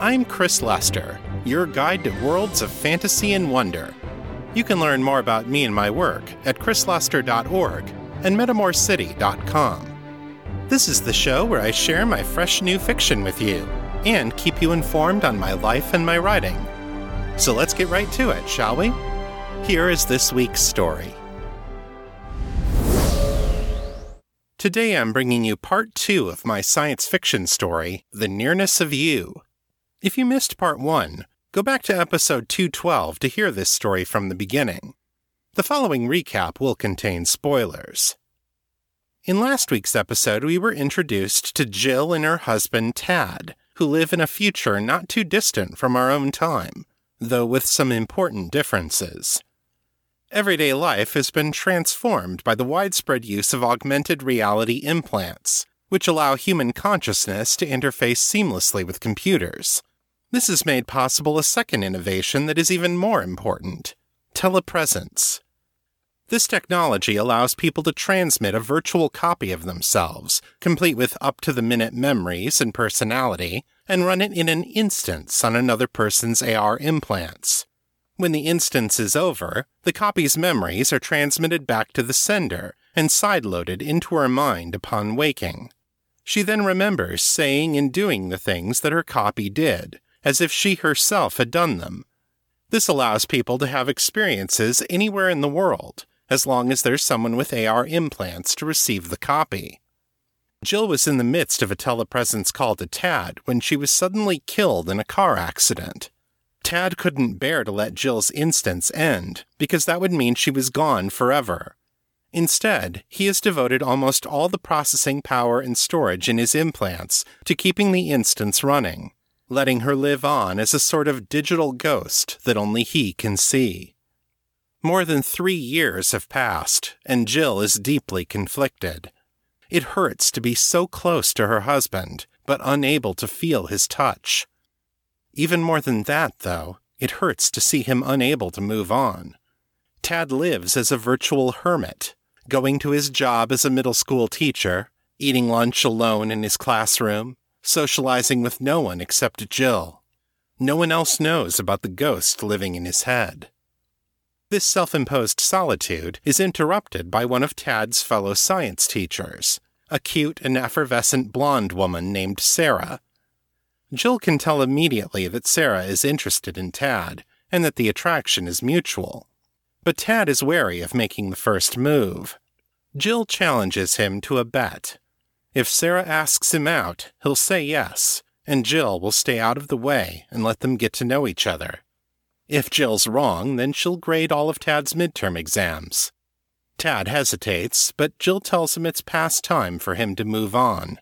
I'm Chris Lester, your guide to worlds of fantasy and wonder. You can learn more about me and my work at chrislester.org and metamorcity.com. This is the show where I share my fresh new fiction with you and keep you informed on my life and my writing. So let's get right to it, shall we? Here is this week's story. Today I'm bringing you part two of my science fiction story, The Nearness of You. If you missed part one, go back to episode 212 to hear this story from the beginning. The following recap will contain spoilers. In last week's episode, we were introduced to Jill and her husband Tad, who live in a future not too distant from our own time, though with some important differences. Everyday life has been transformed by the widespread use of augmented reality implants, which allow human consciousness to interface seamlessly with computers. This has made possible a second innovation that is even more important telepresence. This technology allows people to transmit a virtual copy of themselves, complete with up to the minute memories and personality, and run it in an instance on another person's AR implants. When the instance is over, the copy's memories are transmitted back to the sender and sideloaded into her mind upon waking. She then remembers saying and doing the things that her copy did, as if she herself had done them. This allows people to have experiences anywhere in the world, as long as there's someone with AR implants to receive the copy. Jill was in the midst of a telepresence call to Tad when she was suddenly killed in a car accident. Tad couldn't bear to let Jill's instance end, because that would mean she was gone forever. Instead, he has devoted almost all the processing power and storage in his implants to keeping the instance running, letting her live on as a sort of digital ghost that only he can see. More than three years have passed, and Jill is deeply conflicted. It hurts to be so close to her husband, but unable to feel his touch. Even more than that, though, it hurts to see him unable to move on. Tad lives as a virtual hermit, going to his job as a middle school teacher, eating lunch alone in his classroom, socializing with no one except Jill. No one else knows about the ghost living in his head. This self imposed solitude is interrupted by one of Tad's fellow science teachers, a cute and effervescent blonde woman named Sarah. Jill can tell immediately that Sarah is interested in Tad and that the attraction is mutual. But Tad is wary of making the first move. Jill challenges him to a bet. If Sarah asks him out, he'll say yes, and Jill will stay out of the way and let them get to know each other. If Jill's wrong, then she'll grade all of Tad's midterm exams. Tad hesitates, but Jill tells him it's past time for him to move on.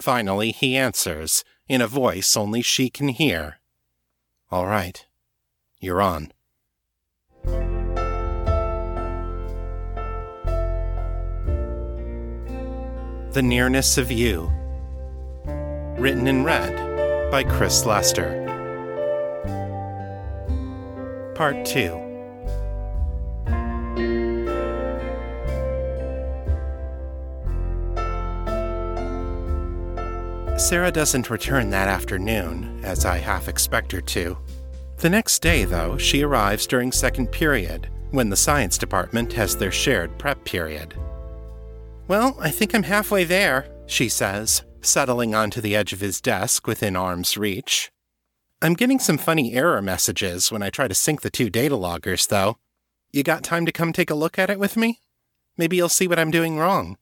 Finally, he answers, in a voice only she can hear. All right, you're on. The Nearness of You. Written and read by Chris Lester. Part 2 Sarah doesn't return that afternoon, as I half expect her to. The next day, though, she arrives during second period, when the science department has their shared prep period. Well, I think I'm halfway there, she says, settling onto the edge of his desk within arm's reach. I'm getting some funny error messages when I try to sync the two data loggers, though. You got time to come take a look at it with me? Maybe you'll see what I'm doing wrong.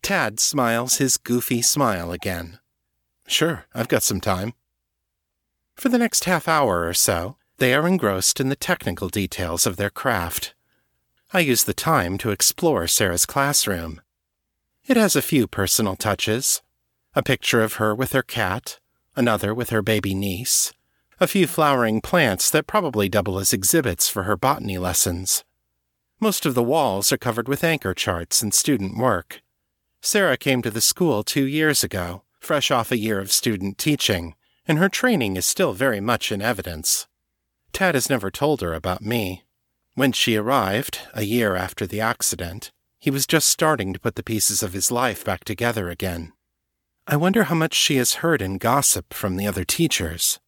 Tad smiles his goofy smile again. Sure, I've got some time. For the next half hour or so, they are engrossed in the technical details of their craft. I use the time to explore Sarah's classroom. It has a few personal touches a picture of her with her cat, another with her baby niece, a few flowering plants that probably double as exhibits for her botany lessons. Most of the walls are covered with anchor charts and student work. Sarah came to the school two years ago, fresh off a year of student teaching, and her training is still very much in evidence. Tad has never told her about me. When she arrived, a year after the accident, he was just starting to put the pieces of his life back together again. I wonder how much she has heard in gossip from the other teachers.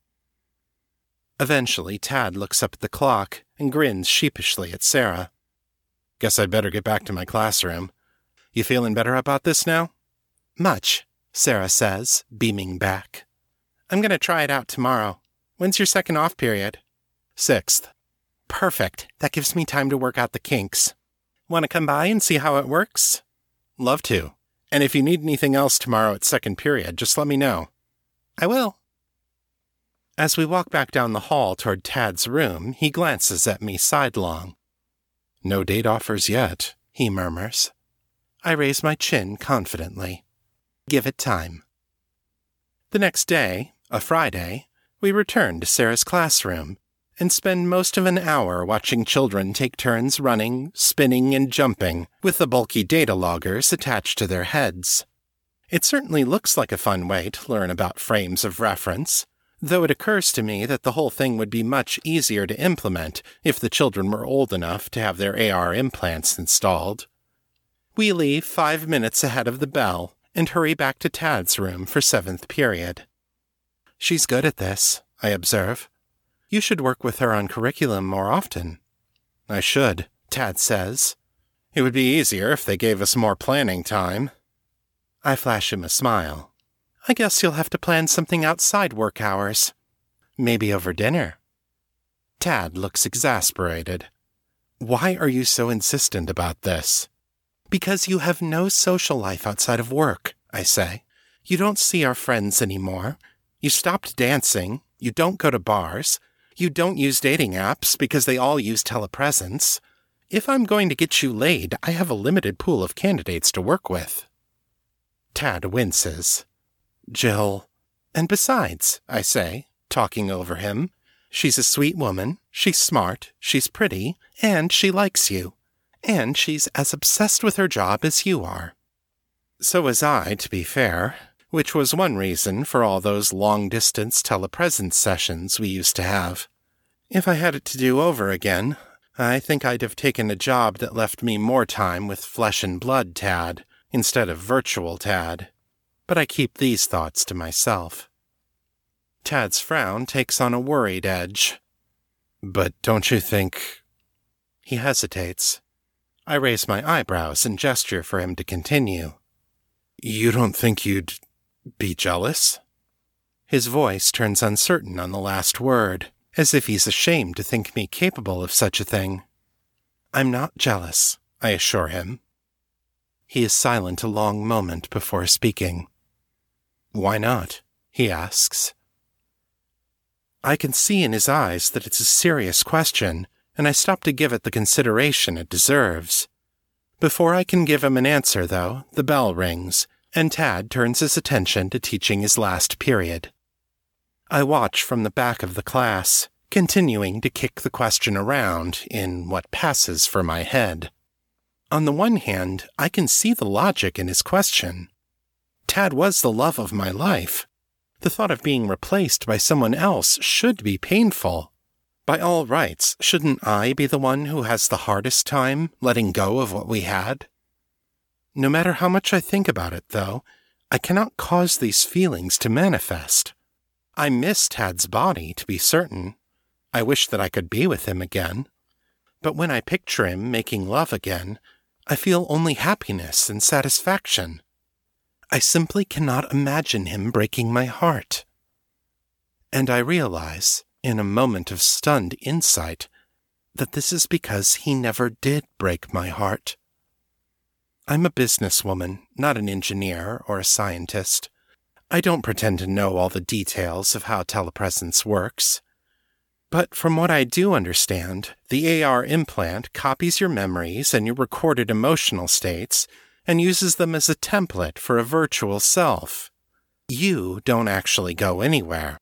Eventually, Tad looks up at the clock and grins sheepishly at Sarah. Guess I'd better get back to my classroom. You feeling better about this now? Much, Sarah says, beaming back. I'm going to try it out tomorrow. When's your second off period? Sixth. Perfect. That gives me time to work out the kinks. Want to come by and see how it works? Love to. And if you need anything else tomorrow at second period, just let me know. I will. As we walk back down the hall toward Tad's room, he glances at me sidelong. No date offers yet, he murmurs. I raise my chin confidently. Give it time. The next day, a Friday, we return to Sarah's classroom and spend most of an hour watching children take turns running, spinning, and jumping with the bulky data loggers attached to their heads. It certainly looks like a fun way to learn about frames of reference, though it occurs to me that the whole thing would be much easier to implement if the children were old enough to have their AR implants installed. We leave five minutes ahead of the bell and hurry back to Tad's room for seventh period. She's good at this, I observe. You should work with her on curriculum more often. I should, Tad says. It would be easier if they gave us more planning time. I flash him a smile. I guess you'll have to plan something outside work hours. Maybe over dinner. Tad looks exasperated. Why are you so insistent about this? Because you have no social life outside of work, I say. You don't see our friends anymore. You stopped dancing. You don't go to bars. You don't use dating apps because they all use telepresence. If I'm going to get you laid, I have a limited pool of candidates to work with. Tad winces. Jill. And besides, I say, talking over him, she's a sweet woman, she's smart, she's pretty, and she likes you. And she's as obsessed with her job as you are. So was I, to be fair, which was one reason for all those long distance telepresence sessions we used to have. If I had it to do over again, I think I'd have taken a job that left me more time with flesh and blood Tad instead of virtual Tad. But I keep these thoughts to myself. Tad's frown takes on a worried edge. But don't you think. He hesitates. I raise my eyebrows and gesture for him to continue. You don't think you'd be jealous? His voice turns uncertain on the last word as if he's ashamed to think me capable of such a thing. I'm not jealous, I assure him. He is silent a long moment before speaking. Why not? he asks. I can see in his eyes that it's a serious question, and I stop to give it the consideration it deserves. Before I can give him an answer, though, the bell rings, and Tad turns his attention to teaching his last period. I watch from the back of the class, continuing to kick the question around in what passes for my head. On the one hand, I can see the logic in his question. Tad was the love of my life. The thought of being replaced by someone else should be painful. By all rights, shouldn't I be the one who has the hardest time letting go of what we had? No matter how much I think about it, though, I cannot cause these feelings to manifest. I miss Tad's body, to be certain. I wish that I could be with him again. But when I picture him making love again, I feel only happiness and satisfaction. I simply cannot imagine him breaking my heart. And I realize, in a moment of stunned insight, that this is because he never did break my heart. I'm a businesswoman, not an engineer or a scientist. I don't pretend to know all the details of how telepresence works. But from what I do understand, the AR implant copies your memories and your recorded emotional states and uses them as a template for a virtual self. you don't actually go anywhere.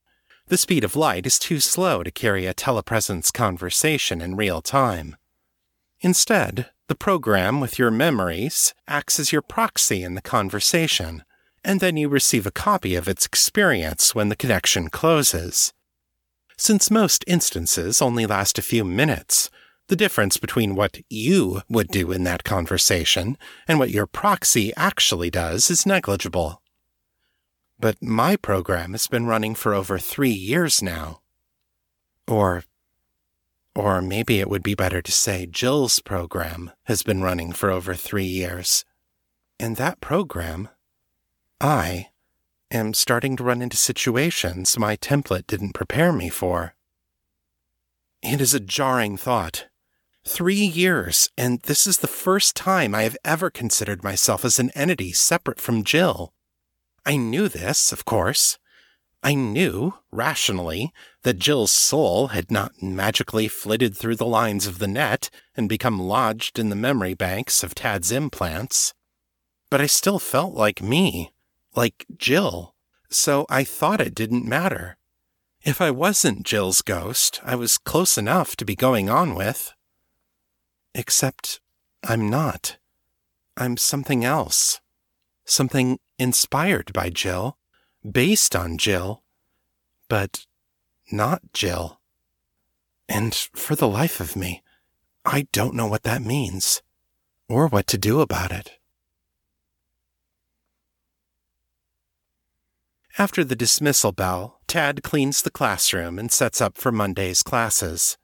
The speed of light is too slow to carry a telepresence conversation in real time. Instead, the program with your memories acts as your proxy in the conversation, and then you receive a copy of its experience when the connection closes. Since most instances only last a few minutes, the difference between what you would do in that conversation and what your proxy actually does is negligible. But my program has been running for over three years now. Or, or maybe it would be better to say Jill's program has been running for over three years. And that program, I am starting to run into situations my template didn't prepare me for. It is a jarring thought. Three years, and this is the first time I have ever considered myself as an entity separate from Jill. I knew this, of course. I knew, rationally, that Jill's soul had not magically flitted through the lines of the net and become lodged in the memory banks of Tad's implants. But I still felt like me, like Jill, so I thought it didn't matter. If I wasn't Jill's ghost, I was close enough to be going on with. Except I'm not. I'm something else. Something inspired by Jill, based on Jill, but not Jill. And for the life of me, I don't know what that means, or what to do about it. After the dismissal bell, Tad cleans the classroom and sets up for Monday's classes.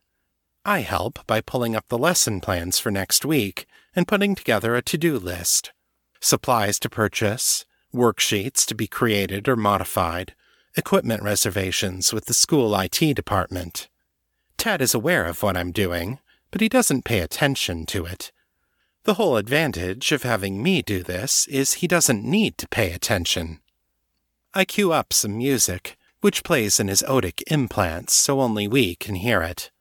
I help by pulling up the lesson plans for next week and putting together a to do list supplies to purchase, worksheets to be created or modified, equipment reservations with the school IT department. Tad is aware of what I'm doing, but he doesn't pay attention to it. The whole advantage of having me do this is he doesn't need to pay attention. I cue up some music, which plays in his otic implants so only we can hear it.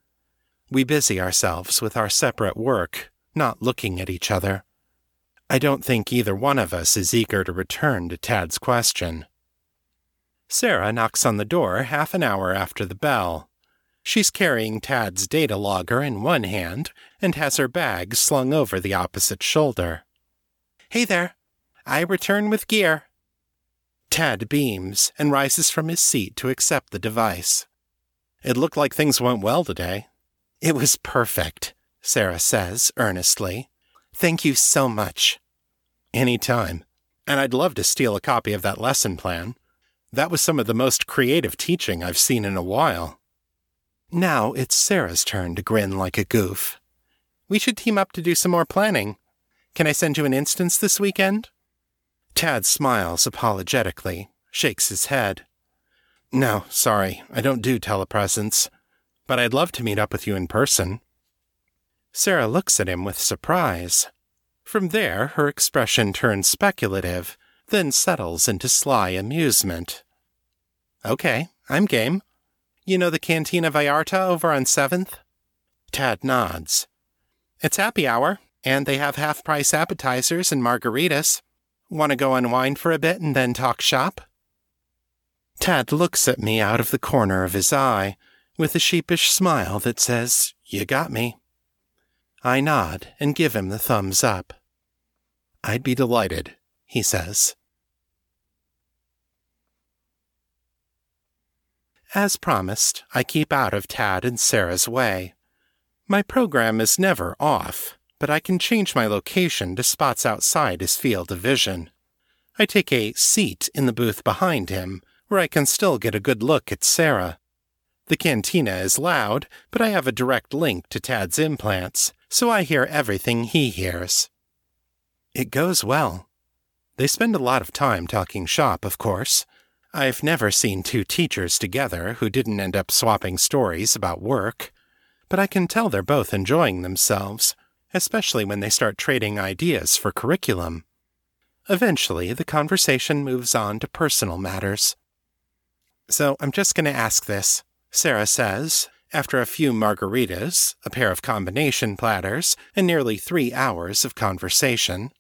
We busy ourselves with our separate work, not looking at each other. I don't think either one of us is eager to return to Tad's question. Sarah knocks on the door half an hour after the bell. She's carrying Tad's data logger in one hand and has her bag slung over the opposite shoulder. Hey there. I return with gear. Tad beams and rises from his seat to accept the device. It looked like things went well today. It was perfect, Sarah says earnestly. Thank you so much. Any time. And I'd love to steal a copy of that lesson plan. That was some of the most creative teaching I've seen in a while. Now it's Sarah's turn to grin like a goof. We should team up to do some more planning. Can I send you an instance this weekend? Tad smiles apologetically, shakes his head. No, sorry, I don't do telepresence, but I'd love to meet up with you in person. Sarah looks at him with surprise. From there, her expression turns speculative, then settles into sly amusement. Okay, I'm game. You know the Cantina Vallarta over on 7th? Tad nods. It's happy hour, and they have half price appetizers and margaritas. Want to go unwind for a bit and then talk shop? Tad looks at me out of the corner of his eye with a sheepish smile that says, You got me. I nod and give him the thumbs up. I'd be delighted, he says. As promised, I keep out of Tad and Sarah's way. My program is never off, but I can change my location to spots outside his field of vision. I take a seat in the booth behind him, where I can still get a good look at Sarah. The cantina is loud, but I have a direct link to Tad's implants, so I hear everything he hears. It goes well. They spend a lot of time talking shop, of course. I've never seen two teachers together who didn't end up swapping stories about work, but I can tell they're both enjoying themselves, especially when they start trading ideas for curriculum. Eventually, the conversation moves on to personal matters. So I'm just going to ask this, Sarah says, after a few margaritas, a pair of combination platters, and nearly three hours of conversation.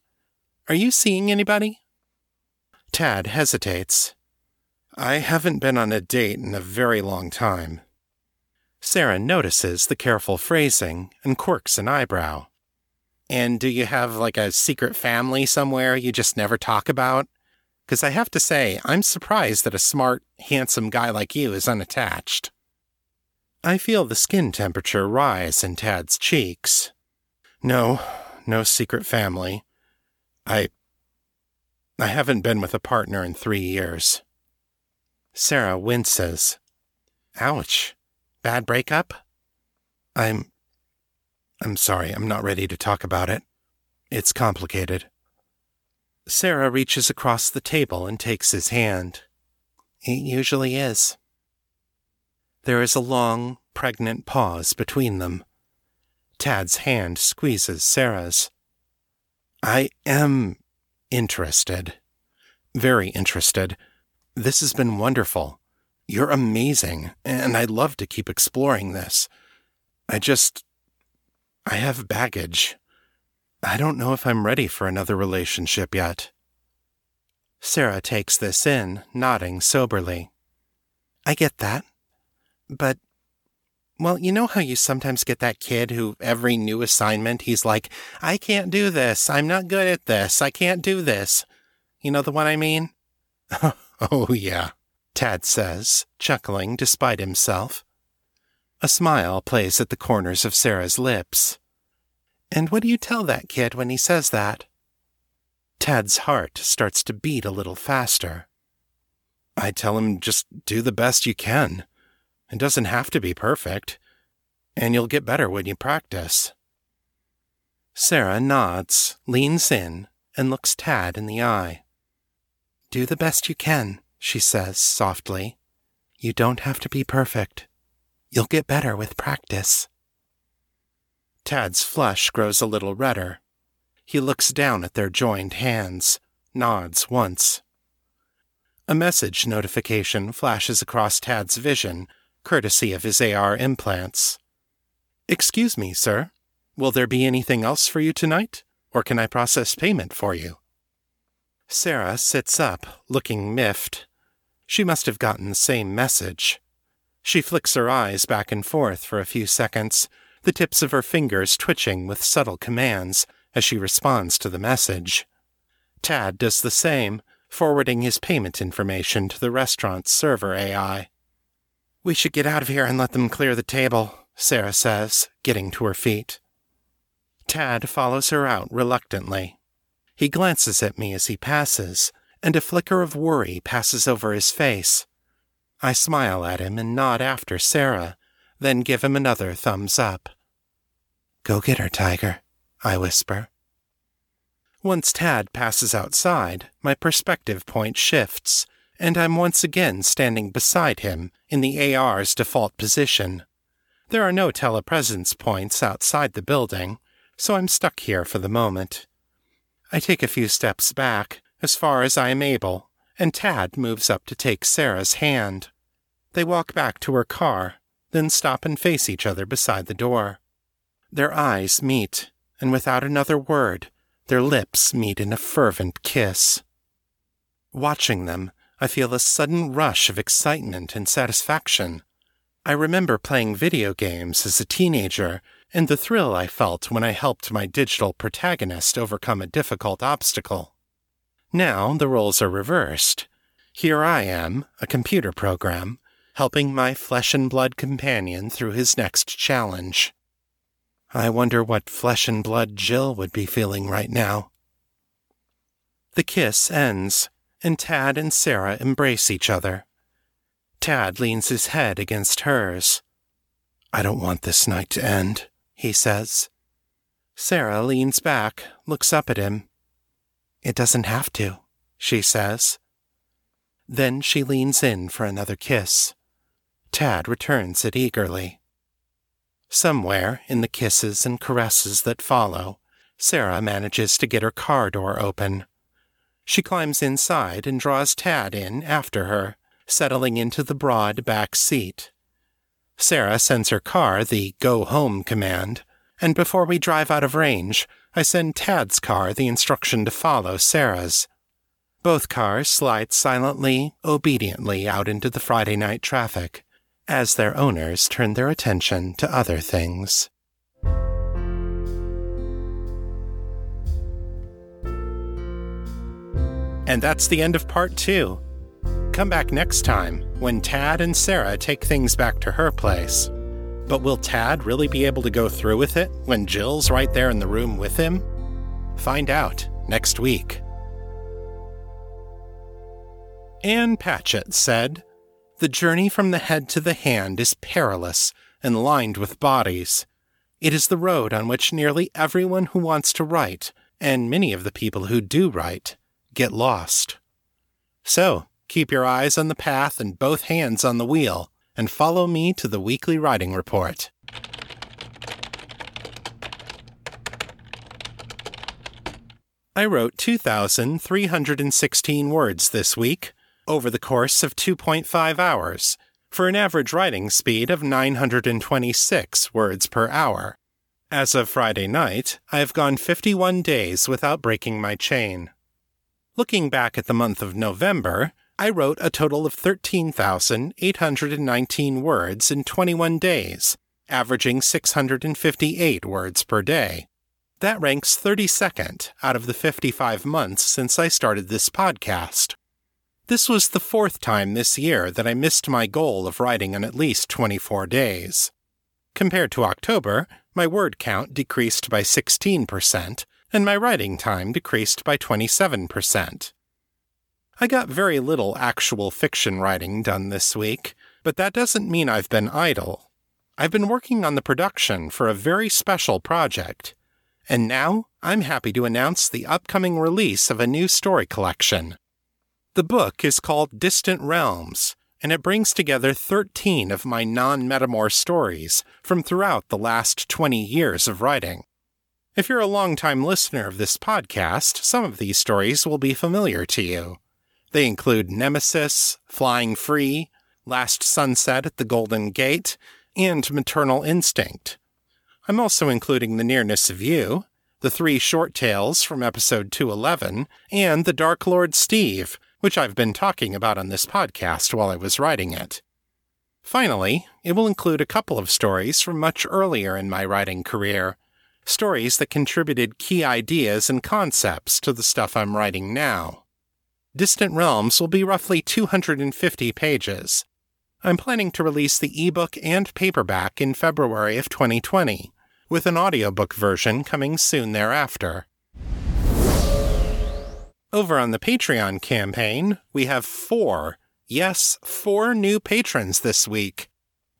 Are you seeing anybody? Tad hesitates. I haven't been on a date in a very long time. Sarah notices the careful phrasing and quirks an eyebrow. And do you have like a secret family somewhere you just never talk about? Because I have to say, I'm surprised that a smart, handsome guy like you is unattached. I feel the skin temperature rise in Tad's cheeks. No, no secret family. I. I haven't been with a partner in three years. Sarah winces. Ouch. Bad breakup? I'm. I'm sorry, I'm not ready to talk about it. It's complicated. Sarah reaches across the table and takes his hand. It usually is. There is a long, pregnant pause between them. Tad's hand squeezes Sarah's. I am interested. Very interested. This has been wonderful. You're amazing, and I'd love to keep exploring this. I just. I have baggage. I don't know if I'm ready for another relationship yet. Sarah takes this in, nodding soberly. I get that. But, well, you know how you sometimes get that kid who every new assignment he's like, I can't do this. I'm not good at this. I can't do this. You know the one I mean? oh, yeah. Tad says, chuckling despite himself. A smile plays at the corners of Sarah's lips. And what do you tell that kid when he says that? Tad's heart starts to beat a little faster. I tell him just do the best you can. It doesn't have to be perfect, and you'll get better when you practice. Sarah nods, leans in, and looks Tad in the eye. Do the best you can she says softly. You don't have to be perfect. You'll get better with practice. Tad's flush grows a little redder. He looks down at their joined hands, nods once. A message notification flashes across Tad's vision, courtesy of his AR implants. Excuse me, sir. Will there be anything else for you tonight, or can I process payment for you? Sarah sits up, looking miffed. She must have gotten the same message. She flicks her eyes back and forth for a few seconds, the tips of her fingers twitching with subtle commands as she responds to the message. Tad does the same, forwarding his payment information to the restaurant's server AI. We should get out of here and let them clear the table, Sarah says, getting to her feet. Tad follows her out reluctantly. He glances at me as he passes, and a flicker of worry passes over his face. I smile at him and nod after Sarah, then give him another thumbs up. Go get her, Tiger, I whisper. Once Tad passes outside, my perspective point shifts, and I'm once again standing beside him in the AR's default position. There are no telepresence points outside the building, so I'm stuck here for the moment. I take a few steps back, as far as I am able, and Tad moves up to take Sarah's hand. They walk back to her car, then stop and face each other beside the door. Their eyes meet, and without another word, their lips meet in a fervent kiss. Watching them, I feel a sudden rush of excitement and satisfaction. I remember playing video games as a teenager and the thrill I felt when I helped my digital protagonist overcome a difficult obstacle. Now the roles are reversed. Here I am, a computer program, helping my flesh and blood companion through his next challenge. I wonder what flesh and blood Jill would be feeling right now. The kiss ends, and Tad and Sarah embrace each other. Tad leans his head against hers. I don't want this night to end, he says. Sarah leans back, looks up at him. It doesn't have to, she says. Then she leans in for another kiss. Tad returns it eagerly. Somewhere in the kisses and caresses that follow, Sarah manages to get her car door open. She climbs inside and draws Tad in after her, settling into the broad back seat. Sarah sends her car the go home command, and before we drive out of range, I send Tad's car the instruction to follow Sarah's. Both cars slide silently, obediently out into the Friday night traffic as their owners turn their attention to other things. And that's the end of part two. Come back next time when Tad and Sarah take things back to her place. But will Tad really be able to go through with it when Jill's right there in the room with him? Find out next week. Ann Patchett said, The journey from the head to the hand is perilous and lined with bodies. It is the road on which nearly everyone who wants to write, and many of the people who do write, get lost. So, keep your eyes on the path and both hands on the wheel, and follow me to the weekly writing report. I wrote 2,316 words this week over the course of 2.5 hours for an average writing speed of 926 words per hour. As of Friday night, I have gone 51 days without breaking my chain. Looking back at the month of November, I wrote a total of 13,819 words in 21 days, averaging 658 words per day. That ranks 32nd out of the 55 months since I started this podcast. This was the fourth time this year that I missed my goal of writing in at least 24 days. Compared to October, my word count decreased by 16%, and my writing time decreased by 27%. I got very little actual fiction writing done this week, but that doesn't mean I've been idle. I've been working on the production for a very special project, and now I'm happy to announce the upcoming release of a new story collection. The book is called Distant Realms, and it brings together 13 of my non Metamor stories from throughout the last 20 years of writing. If you're a long-time listener of this podcast, some of these stories will be familiar to you. They include Nemesis, Flying Free, Last Sunset at the Golden Gate, and Maternal Instinct. I'm also including The Nearness of You, the three short tales from episode 211, and The Dark Lord Steve, which I've been talking about on this podcast while I was writing it. Finally, it will include a couple of stories from much earlier in my writing career, stories that contributed key ideas and concepts to the stuff I'm writing now. Distant Realms will be roughly 250 pages. I'm planning to release the ebook and paperback in February of 2020, with an audiobook version coming soon thereafter. Over on the Patreon campaign, we have four, yes, four new patrons this week.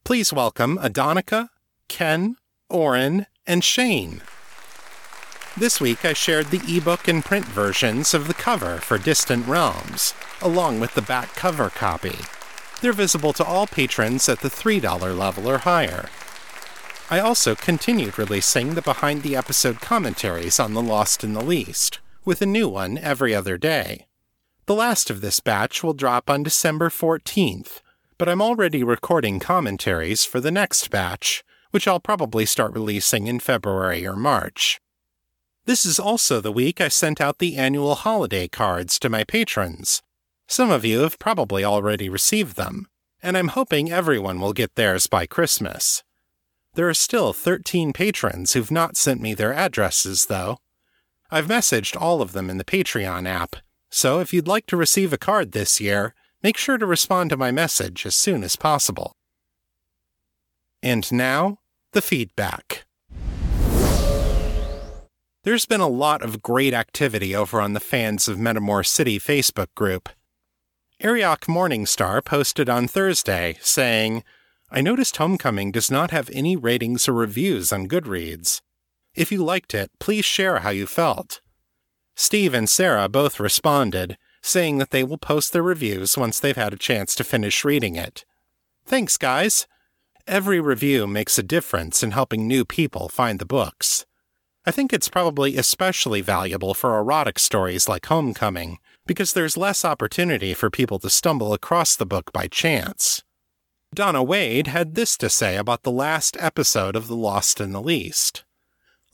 Please welcome Adonica, Ken, Oren, and Shane. This week I shared the ebook and print versions of the cover for Distant Realms, along with the back cover copy. They're visible to all patrons at the $3 level or higher. I also continued releasing the behind the episode commentaries on The Lost and the Least, with a new one every other day. The last of this batch will drop on December 14th, but I'm already recording commentaries for the next batch, which I'll probably start releasing in February or March. This is also the week I sent out the annual holiday cards to my patrons. Some of you have probably already received them, and I'm hoping everyone will get theirs by Christmas. There are still 13 patrons who've not sent me their addresses, though. I've messaged all of them in the Patreon app, so if you'd like to receive a card this year, make sure to respond to my message as soon as possible. And now, the feedback. There's been a lot of great activity over on the Fans of Metamor City Facebook group. Ariok Morningstar posted on Thursday saying, I noticed Homecoming does not have any ratings or reviews on Goodreads. If you liked it, please share how you felt. Steve and Sarah both responded, saying that they will post their reviews once they've had a chance to finish reading it. Thanks, guys! Every review makes a difference in helping new people find the books. I think it's probably especially valuable for erotic stories like Homecoming, because there's less opportunity for people to stumble across the book by chance. Donna Wade had this to say about the last episode of The Lost and the Least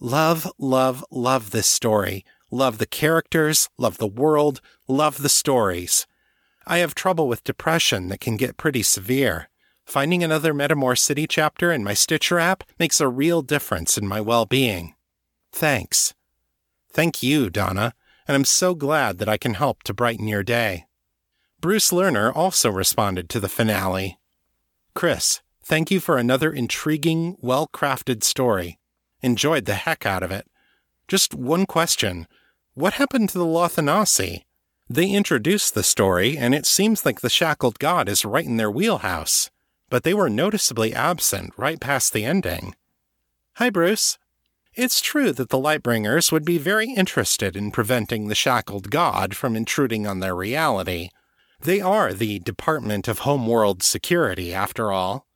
Love, love, love this story. love the characters, love the world, love the stories. I have trouble with depression that can get pretty severe. Finding another Metamor City chapter in my Stitcher app makes a real difference in my well being. Thanks. Thank you, Donna, and I'm so glad that I can help to brighten your day. Bruce Lerner also responded to the finale. Chris, thank you for another intriguing, well crafted story. Enjoyed the heck out of it. Just one question What happened to the Lothanasi? They introduced the story, and it seems like the shackled god is right in their wheelhouse, but they were noticeably absent right past the ending. Hi, Bruce. It's true that the Lightbringers would be very interested in preventing the shackled god from intruding on their reality. They are the Department of Homeworld Security, after all.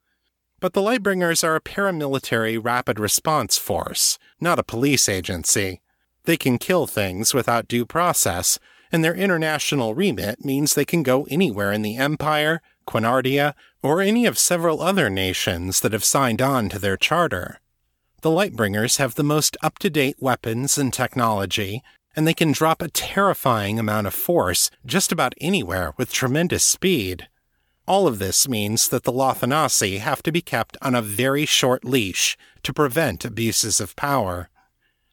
But the Lightbringers are a paramilitary rapid response force, not a police agency. They can kill things without due process, and their international remit means they can go anywhere in the Empire, Quinardia, or any of several other nations that have signed on to their charter. The Lightbringers have the most up to date weapons and technology, and they can drop a terrifying amount of force just about anywhere with tremendous speed. All of this means that the Lothanasi have to be kept on a very short leash to prevent abuses of power.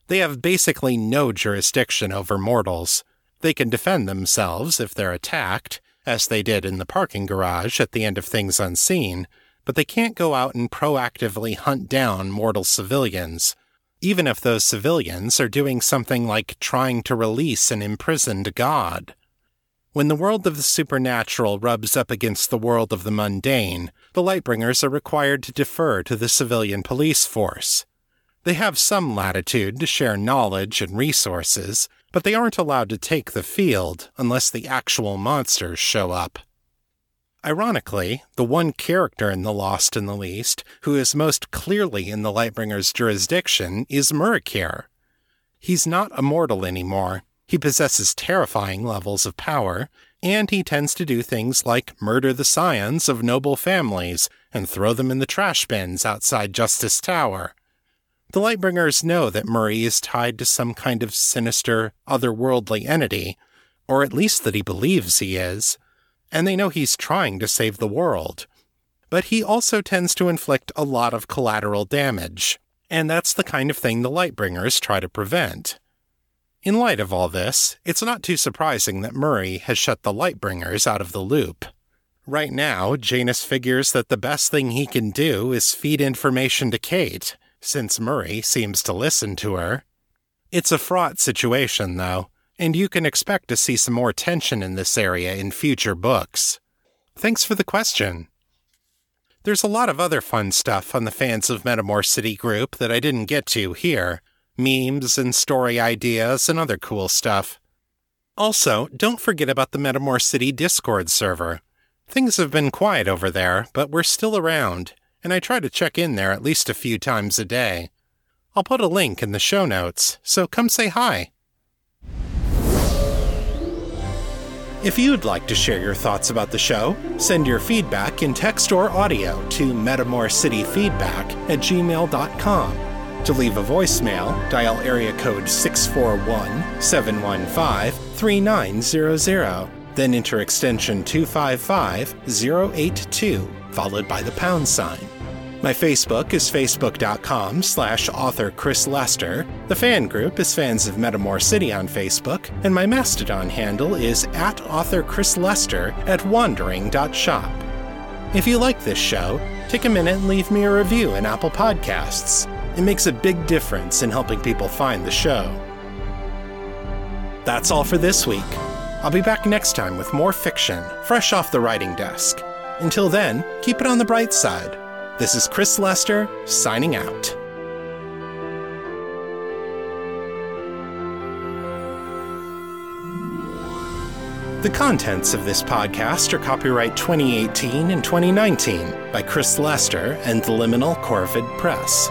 They have basically no jurisdiction over mortals. They can defend themselves if they're attacked, as they did in the parking garage at the end of Things Unseen, but they can't go out and proactively hunt down mortal civilians, even if those civilians are doing something like trying to release an imprisoned god. When the world of the supernatural rubs up against the world of the mundane, the Lightbringers are required to defer to the civilian police force. They have some latitude to share knowledge and resources, but they aren't allowed to take the field unless the actual monsters show up. Ironically, the one character in The Lost and the Least who is most clearly in the Lightbringer's jurisdiction is Murikir. He's not immortal anymore. He possesses terrifying levels of power, and he tends to do things like murder the scions of noble families and throw them in the trash bins outside Justice Tower. The Lightbringers know that Murray is tied to some kind of sinister, otherworldly entity, or at least that he believes he is and they know he's trying to save the world. But he also tends to inflict a lot of collateral damage, and that's the kind of thing the Lightbringers try to prevent. In light of all this, it's not too surprising that Murray has shut the Lightbringers out of the loop. Right now, Janus figures that the best thing he can do is feed information to Kate, since Murray seems to listen to her. It's a fraught situation, though, and you can expect to see some more tension in this area in future books. Thanks for the question. There's a lot of other fun stuff on the Fans of Metamor City group that I didn't get to here memes and story ideas and other cool stuff. Also, don't forget about the Metamor City Discord server. Things have been quiet over there, but we're still around, and I try to check in there at least a few times a day. I'll put a link in the show notes, so come say hi. If you'd like to share your thoughts about the show, send your feedback in text or audio to metamorcityfeedback at gmail.com. To leave a voicemail, dial area code 641 715 3900, then enter extension 255 082, followed by the pound sign. My Facebook is facebook.com slash author Chris Lester. The fan group is Fans of Metamor City on Facebook, and my Mastodon handle is at author Chris Lester at wandering.shop. If you like this show, take a minute and leave me a review in Apple Podcasts. It makes a big difference in helping people find the show. That's all for this week. I'll be back next time with more fiction, fresh off the writing desk. Until then, keep it on the bright side. This is Chris Lester, signing out. The contents of this podcast are copyright 2018 and 2019 by Chris Lester and the Liminal Corvid Press.